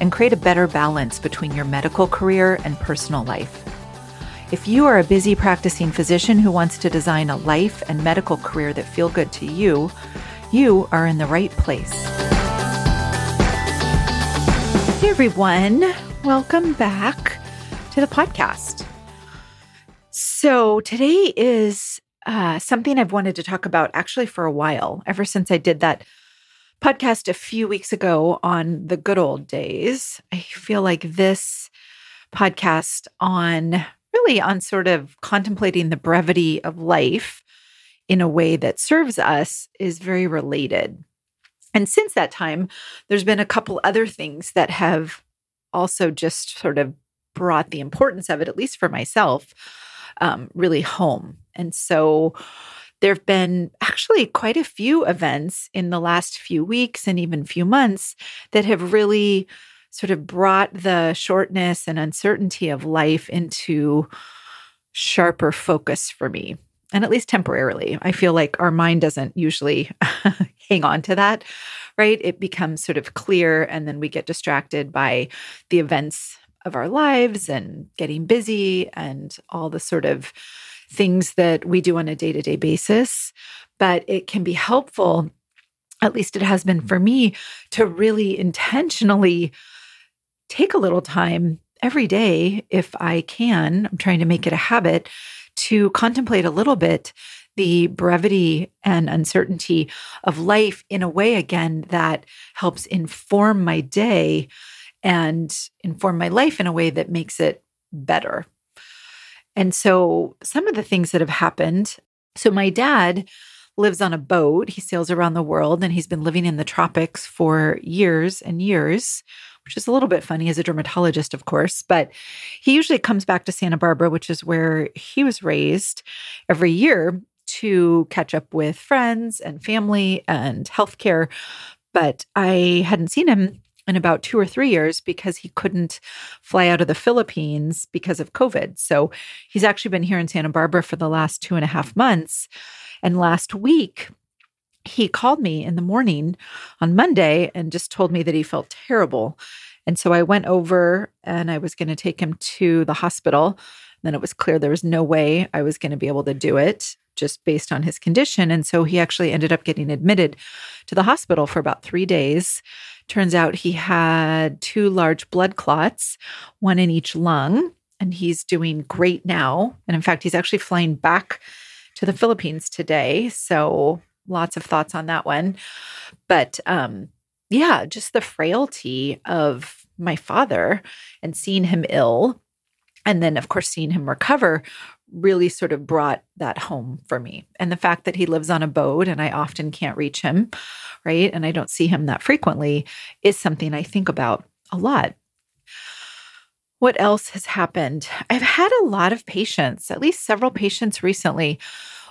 and create a better balance between your medical career and personal life. If you are a busy practicing physician who wants to design a life and medical career that feel good to you, you are in the right place. Hey everyone, welcome back to the podcast. So today is uh, something I've wanted to talk about actually for a while, ever since I did that podcast a few weeks ago on the good old days. I feel like this podcast on really on sort of contemplating the brevity of life in a way that serves us is very related. And since that time, there's been a couple other things that have also just sort of brought the importance of it, at least for myself, um, really home. And so there have been actually quite a few events in the last few weeks and even few months that have really sort of brought the shortness and uncertainty of life into sharper focus for me. And at least temporarily, I feel like our mind doesn't usually hang on to that, right? It becomes sort of clear, and then we get distracted by the events of our lives and getting busy and all the sort of things that we do on a day to day basis, but it can be helpful, at least it has been for me, to really intentionally take a little time every day, if I can. I'm trying to make it a habit to contemplate a little bit the brevity and uncertainty of life in a way, again, that helps inform my day and inform my life in a way that makes it better. And so, some of the things that have happened so, my dad lives on a boat. He sails around the world and he's been living in the tropics for years and years, which is a little bit funny as a dermatologist, of course. But he usually comes back to Santa Barbara, which is where he was raised, every year to catch up with friends and family and healthcare. But I hadn't seen him in about two or three years because he couldn't fly out of the Philippines because of COVID. So he's actually been here in Santa Barbara for the last two and a half months. And last week, he called me in the morning on Monday and just told me that he felt terrible. And so I went over and I was going to take him to the hospital. Then it was clear there was no way I was going to be able to do it just based on his condition. And so he actually ended up getting admitted to the hospital for about three days. Turns out he had two large blood clots, one in each lung, and he's doing great now. And in fact, he's actually flying back to the Philippines today. So lots of thoughts on that one. But um, yeah, just the frailty of my father and seeing him ill. And then, of course, seeing him recover really sort of brought that home for me. And the fact that he lives on a boat and I often can't reach him, right? And I don't see him that frequently is something I think about a lot. What else has happened? I've had a lot of patients, at least several patients recently,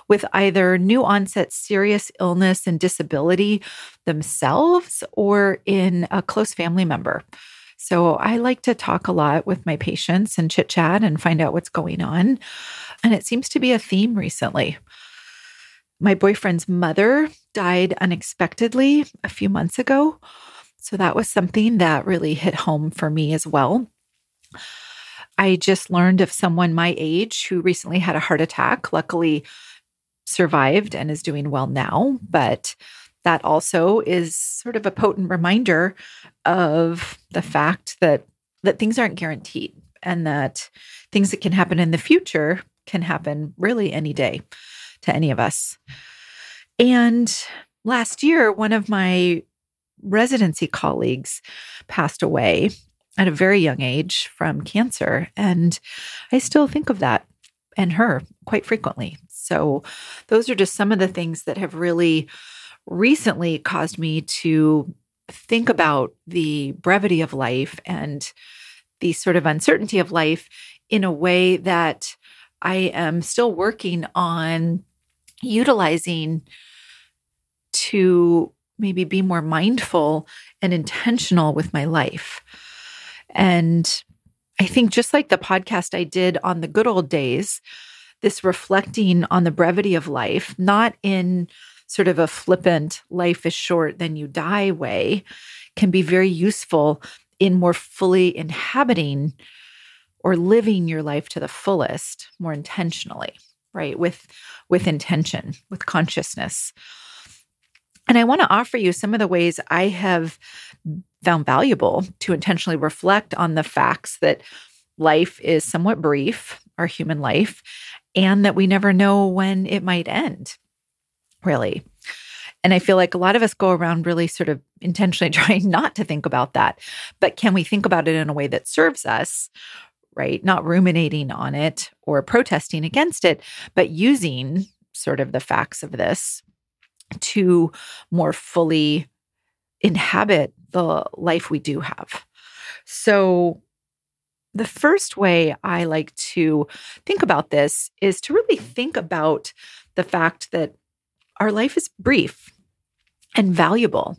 with either new onset serious illness and disability themselves or in a close family member. So I like to talk a lot with my patients and chit chat and find out what's going on. And it seems to be a theme recently. My boyfriend's mother died unexpectedly a few months ago. So that was something that really hit home for me as well. I just learned of someone my age who recently had a heart attack, luckily survived and is doing well now. But that also is sort of a potent reminder of the fact that that things aren't guaranteed and that things that can happen in the future can happen really any day to any of us. And last year, one of my residency colleagues passed away at a very young age from cancer. And I still think of that and her quite frequently. So, those are just some of the things that have really recently caused me to think about the brevity of life and the sort of uncertainty of life in a way that I am still working on utilizing to maybe be more mindful and intentional with my life. And I think just like the podcast I did on the good old days, this reflecting on the brevity of life, not in sort of a flippant life is short, then you die way, can be very useful in more fully inhabiting or living your life to the fullest more intentionally right with with intention with consciousness and i want to offer you some of the ways i have found valuable to intentionally reflect on the facts that life is somewhat brief our human life and that we never know when it might end really and I feel like a lot of us go around really sort of intentionally trying not to think about that. But can we think about it in a way that serves us right? Not ruminating on it or protesting against it, but using sort of the facts of this to more fully inhabit the life we do have. So, the first way I like to think about this is to really think about the fact that our life is brief and valuable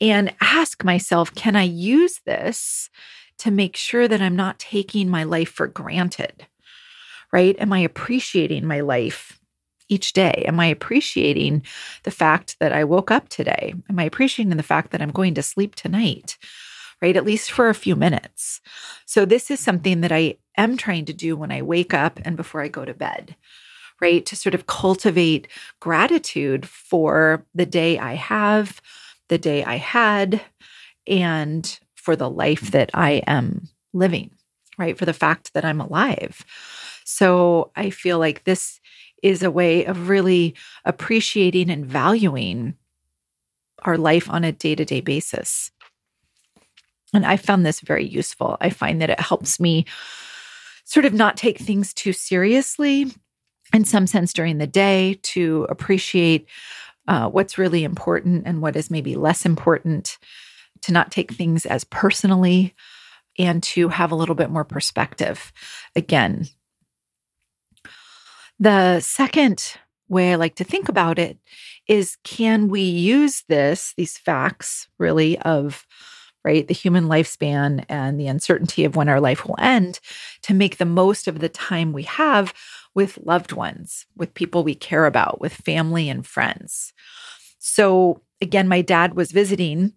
and ask myself, can I use this to make sure that I'm not taking my life for granted, right? Am I appreciating my life each day? Am I appreciating the fact that I woke up today? Am I appreciating the fact that I'm going to sleep tonight? Right, at least for a few minutes. So, this is something that I am trying to do when I wake up and before I go to bed right? To sort of cultivate gratitude for the day I have, the day I had, and for the life that I am living, right? For the fact that I'm alive. So I feel like this is a way of really appreciating and valuing our life on a day to day basis. And I found this very useful. I find that it helps me sort of not take things too seriously in some sense during the day to appreciate uh, what's really important and what is maybe less important to not take things as personally and to have a little bit more perspective. Again, the second way I like to think about it is can we use this, these facts really of right, the human lifespan and the uncertainty of when our life will end to make the most of the time we have with loved ones, with people we care about, with family and friends. So, again, my dad was visiting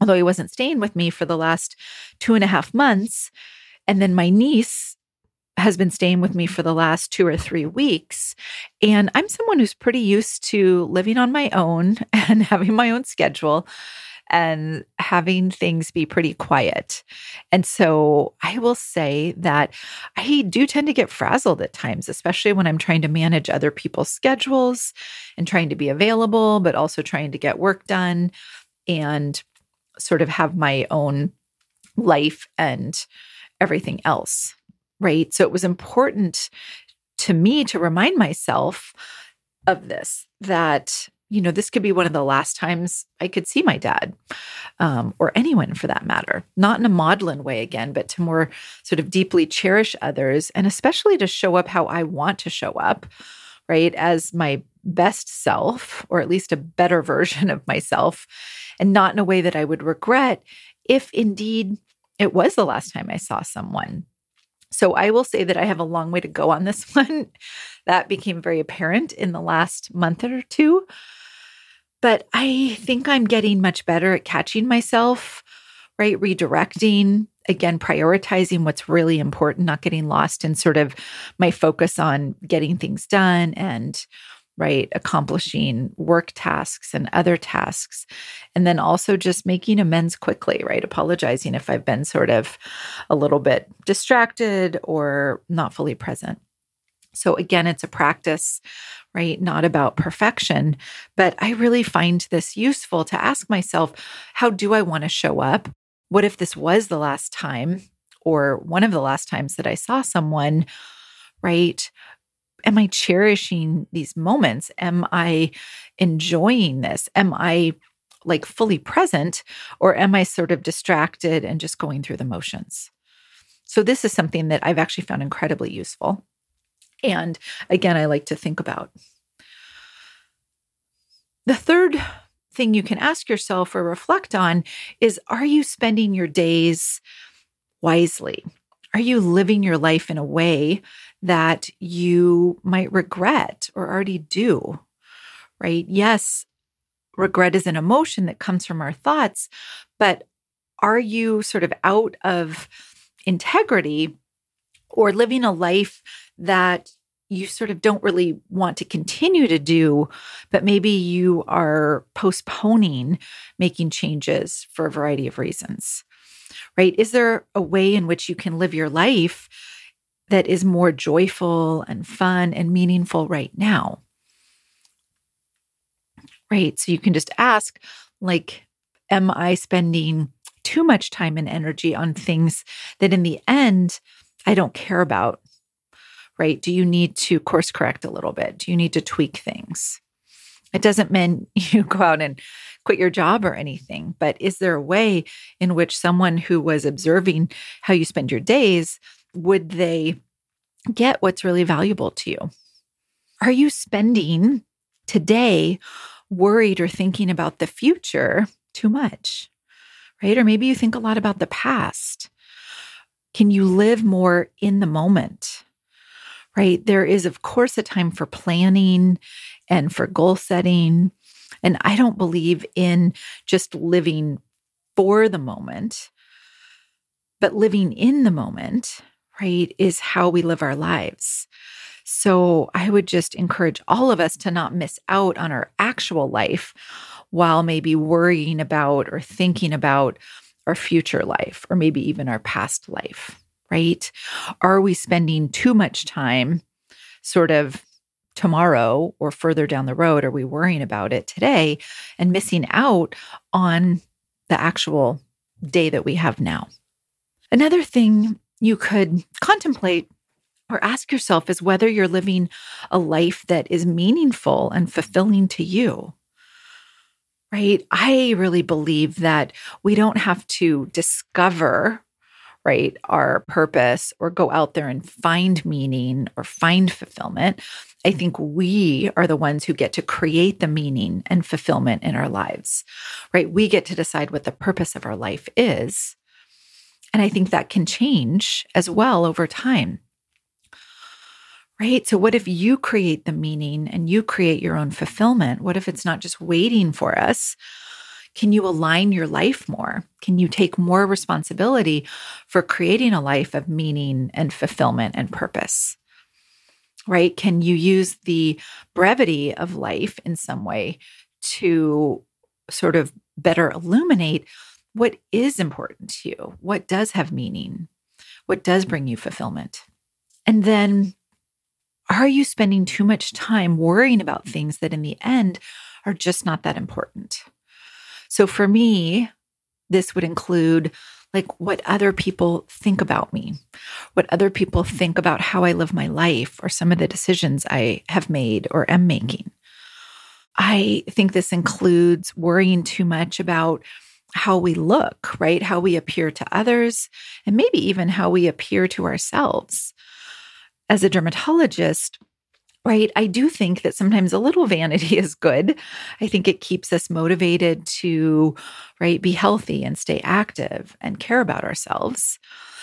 although he wasn't staying with me for the last two and a half months. And then my niece has been staying with me for the last two or three weeks. And I'm someone who's pretty used to living on my own and having my own schedule and having things be pretty quiet. And so I will say that I do tend to get frazzled at times, especially when I'm trying to manage other people's schedules and trying to be available, but also trying to get work done. And sort of have my own life and everything else. Right. So it was important to me to remind myself of this that, you know, this could be one of the last times I could see my dad um, or anyone for that matter, not in a maudlin way again, but to more sort of deeply cherish others and especially to show up how I want to show up, right, as my best self, or at least a better version of myself, and not in a way that I would regret if indeed it was the last time I saw someone. So I will say that I have a long way to go on this one. that became very apparent in the last month or two. But I think I'm getting much better at catching myself, right? Redirecting, again, prioritizing what's really important, not getting lost in sort of my focus on getting things done and right? Accomplishing work tasks and other tasks. And then also just making amends quickly, right? Apologizing if I've been sort of a little bit distracted or not fully present. So, again, it's a practice, right? Not about perfection. But I really find this useful to ask myself how do I want to show up? What if this was the last time or one of the last times that I saw someone, right? Am I cherishing these moments? Am I enjoying this? Am I like fully present or am I sort of distracted and just going through the motions? So, this is something that I've actually found incredibly useful. And again, I like to think about. The third thing you can ask yourself or reflect on is Are you spending your days wisely? Are you living your life in a way that you might regret or already do? Right? Yes, regret is an emotion that comes from our thoughts, but are you sort of out of integrity or living a life that you sort of don't really want to continue to do, but maybe you are postponing making changes for a variety of reasons, right? Is there a way in which you can live your life that is more joyful and fun and meaningful right now? Right. So you can just ask, like, am I spending too much time and energy on things that in the end I don't care about? Right? Do you need to course correct a little bit? Do you need to tweak things? It doesn't mean you go out and quit your job or anything, but is there a way in which someone who was observing how you spend your days would they get what's really valuable to you? Are you spending today worried or thinking about the future too much? right? Or maybe you think a lot about the past. Can you live more in the moment? Right? There is, of course, a time for planning and for goal setting. And I don't believe in just living for the moment, but living in the moment, right, is how we live our lives. So I would just encourage all of us to not miss out on our actual life while maybe worrying about or thinking about our future life or maybe even our past life, right? Are we spending too much time sort of tomorrow or further down the road? Are we worrying about it today and missing out on the actual day that we have now? Another thing you could contemplate or ask yourself is whether you're living a life that is meaningful and fulfilling to you right? I really believe that we don't have to discover, right, our purpose or go out there and find meaning or find fulfillment. I think we are the ones who get to create the meaning and fulfillment in our lives, right? We get to decide what the purpose of our life is. And I think that can change as well over time right? So, what if you create the meaning and you create your own fulfillment? What if it's not just waiting for us? Can you align your life more? Can you take more responsibility for creating a life of meaning and fulfillment and purpose? Right? Can you use the brevity of life in some way to sort of better illuminate what is important to you? What does have meaning? What does bring you fulfillment? And then are you spending too much time worrying about things that in the end are just not that important? So for me, this would include like what other people think about me, what other people think about how I live my life, or some of the decisions I have made or am making. I think this includes worrying too much about how we look, right? How we appear to others, and maybe even how we appear to ourselves as a dermatologist, right, I do think that sometimes a little vanity is good. I think it keeps us motivated to, right, be healthy and stay active and care about ourselves.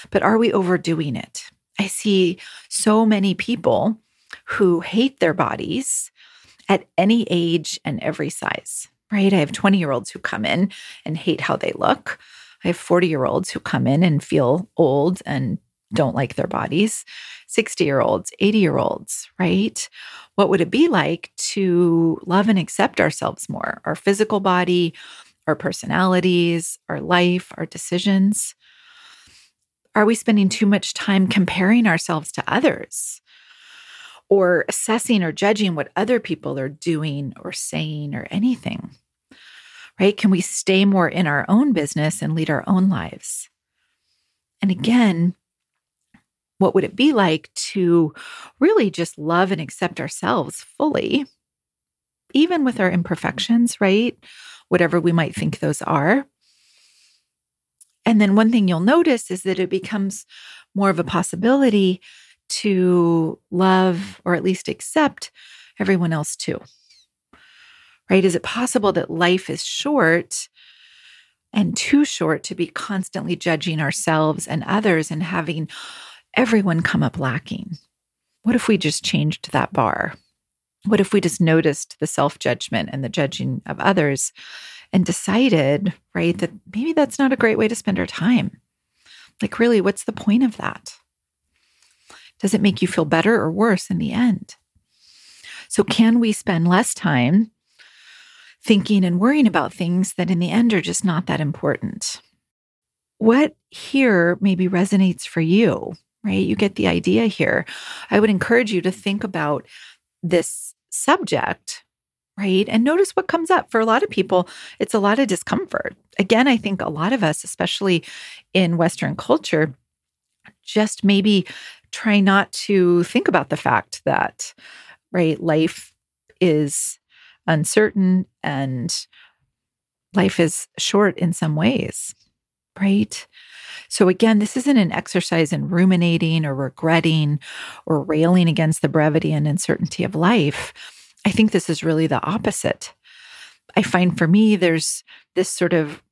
But are we overdoing it? I see so many people who hate their bodies at any age and every size, right? I have 20 year olds who come in and hate how they look. I have 40 year olds who come in and feel old and don't like their bodies, 60 year olds, 80 year olds, right? What would it be like to love and accept ourselves more, our physical body, our personalities, our life, our decisions? Are we spending too much time comparing ourselves to others? Or assessing or judging what other people are doing or saying or anything? Right? Can we stay more in our own business and lead our own lives? And mm-hmm. again, what would it be like to really just love and accept ourselves fully, even with our mm-hmm. imperfections, right? Whatever we might think those are. And then one thing you'll notice is that it becomes more of a possibility to love or at least accept everyone else too. Right? Is it possible that life is short and too short to be constantly judging ourselves and others and having everyone come up lacking? What if we just changed that bar? What if we just noticed the self judgment and the judging of others and decided, right, that maybe that's not a great way to spend our time? Like, really, what's the point of that? Does it make you feel better or worse in the end? So, can we spend less time thinking and worrying about things that in the end are just not that important? What here maybe resonates for you, right? You get the idea here. I would encourage you to think about this subject, right? And notice what comes up. For a lot of people, it's a lot of discomfort. Again, I think a lot of us, especially in Western culture, just maybe try not to think about the fact that, right, life is uncertain and life is short in some ways, right? So, again, this isn't an exercise in ruminating or regretting or railing against the brevity and uncertainty of life. I think this is really the opposite. I find for me, there's this sort of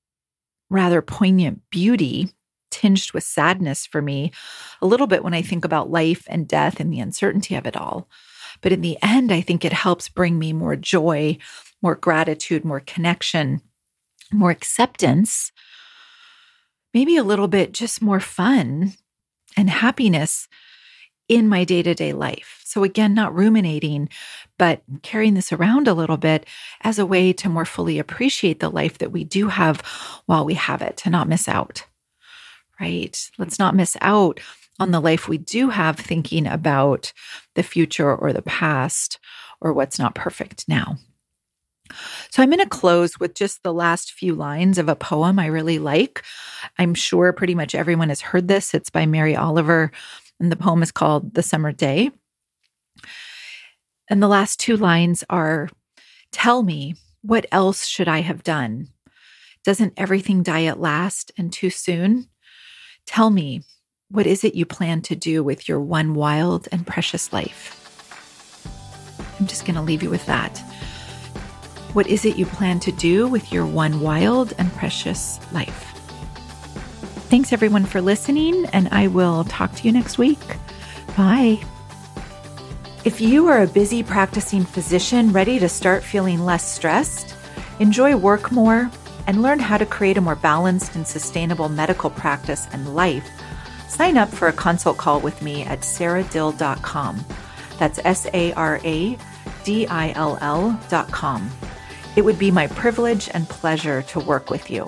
rather poignant beauty tinged with sadness for me a little bit when I think about life and death and the uncertainty of it all. But in the end, I think it helps bring me more joy, more gratitude, more connection, more acceptance, maybe a little bit just more fun and happiness in my day to day life. So, again, not ruminating, but carrying this around a little bit as a way to more fully appreciate the life that we do have while we have it, to not miss out right? Let's not miss out on the life we do have thinking about the future or the past or what's not perfect now. So I'm going to close with just the last few lines of a poem I really like. I'm sure pretty much everyone has heard this. It's by Mary Oliver, and the poem is called The Summer Day. And the last two lines are Tell me, what else should I have done? Doesn't everything die at last and too soon? Tell me, what is it you plan to do with your one wild and precious life? I'm just going to leave you with that. What is it you plan to do with your one wild and precious life? Thanks everyone for listening, and I will talk to you next week. Bye. If you are a busy practicing physician ready to start feeling less stressed, enjoy work more, and learn how to create a more balanced and sustainable medical practice and life, sign up for a consult call with me at saradill.com. That's S A R A D I L L.com. It would be my privilege and pleasure to work with you.